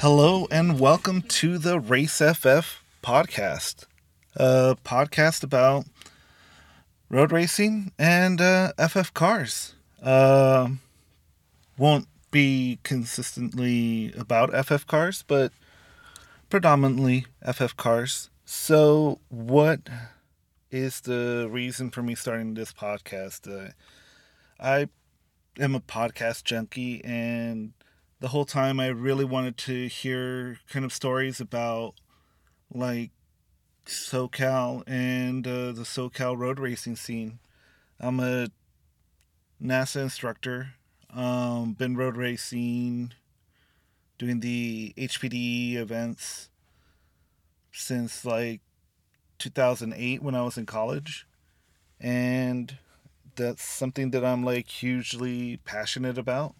Hello and welcome to the Race FF podcast, a podcast about road racing and uh, FF cars. Uh, won't be consistently about FF cars, but predominantly FF cars. So, what is the reason for me starting this podcast? Uh, I am a podcast junkie and the whole time I really wanted to hear kind of stories about like SoCal and uh, the SoCal road racing scene. I'm a NASA instructor. Um, been road racing, doing the HPD events since like 2008 when I was in college, and that's something that I'm like hugely passionate about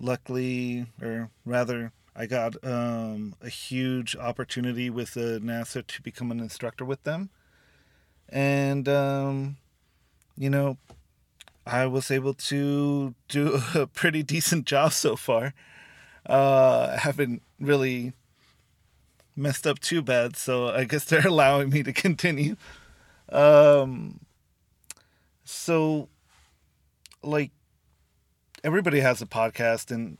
luckily, or rather, I got um, a huge opportunity with uh, NASA to become an instructor with them. And, um, you know, I was able to do a pretty decent job so far. Uh, I haven't really messed up too bad, so I guess they're allowing me to continue. Um, so, like, everybody has a podcast and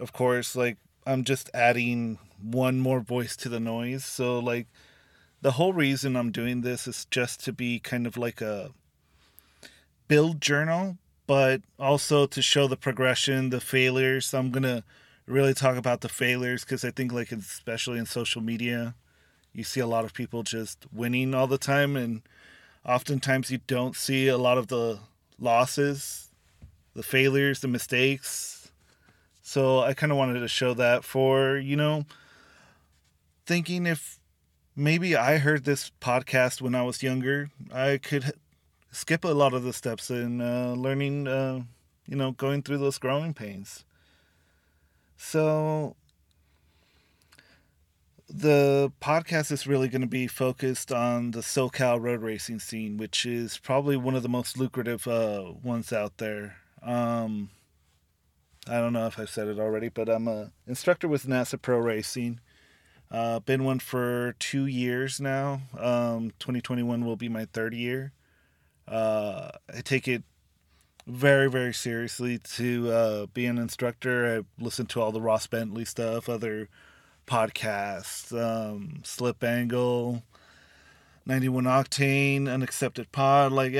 of course like i'm just adding one more voice to the noise. So like the whole reason i'm doing this is just to be kind of like a build journal but also to show the progression the failures. I'm gonna really talk about the failures because i think like especially in social media you see a lot of people just winning all the time and oftentimes you don't see a lot of the losses the failures, the mistakes. So I kind of wanted to show that for, you know, thinking if maybe I heard this podcast when I was younger, I could skip a lot of the steps in uh, learning, uh, you know, going through those growing pains. So the podcast is really going to be focused on the SoCal road racing scene, which is probably one of the most lucrative uh, ones out there. Um, I don't know if I've said it already, but I'm a instructor with NASA Pro Racing. Uh, been one for two years now. Um, 2021 will be my third year. Uh, I take it very, very seriously to uh, be an instructor. I listen to all the Ross Bentley stuff, other podcasts, um, Slip Angle, 91 Octane, Unaccepted Pod. Like,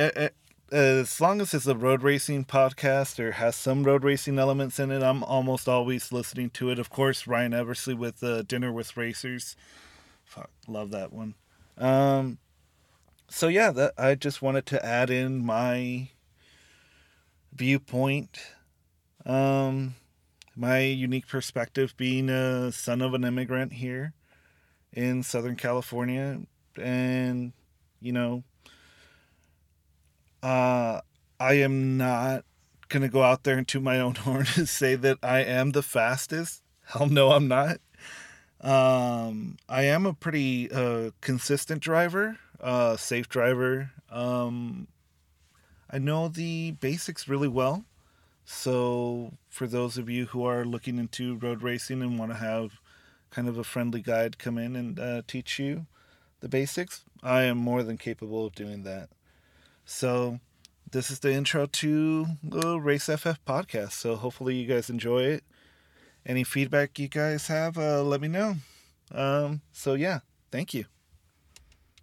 as long as it's a road racing podcast or has some road racing elements in it, I'm almost always listening to it. Of course, Ryan Eversley with uh, Dinner with Racers. Fuck, love that one. Um, so yeah, that I just wanted to add in my viewpoint, um, my unique perspective, being a son of an immigrant here in Southern California, and you know uh, I am not going to go out there and toot my own horn and say that I am the fastest. Hell no, I'm not. Um, I am a pretty uh, consistent driver, uh, safe driver. Um, I know the basics really well. So, for those of you who are looking into road racing and want to have kind of a friendly guide come in and uh, teach you the basics, I am more than capable of doing that. So, this is the intro to the Race FF podcast. So, hopefully, you guys enjoy it. Any feedback you guys have, uh, let me know. Um, so, yeah, thank you.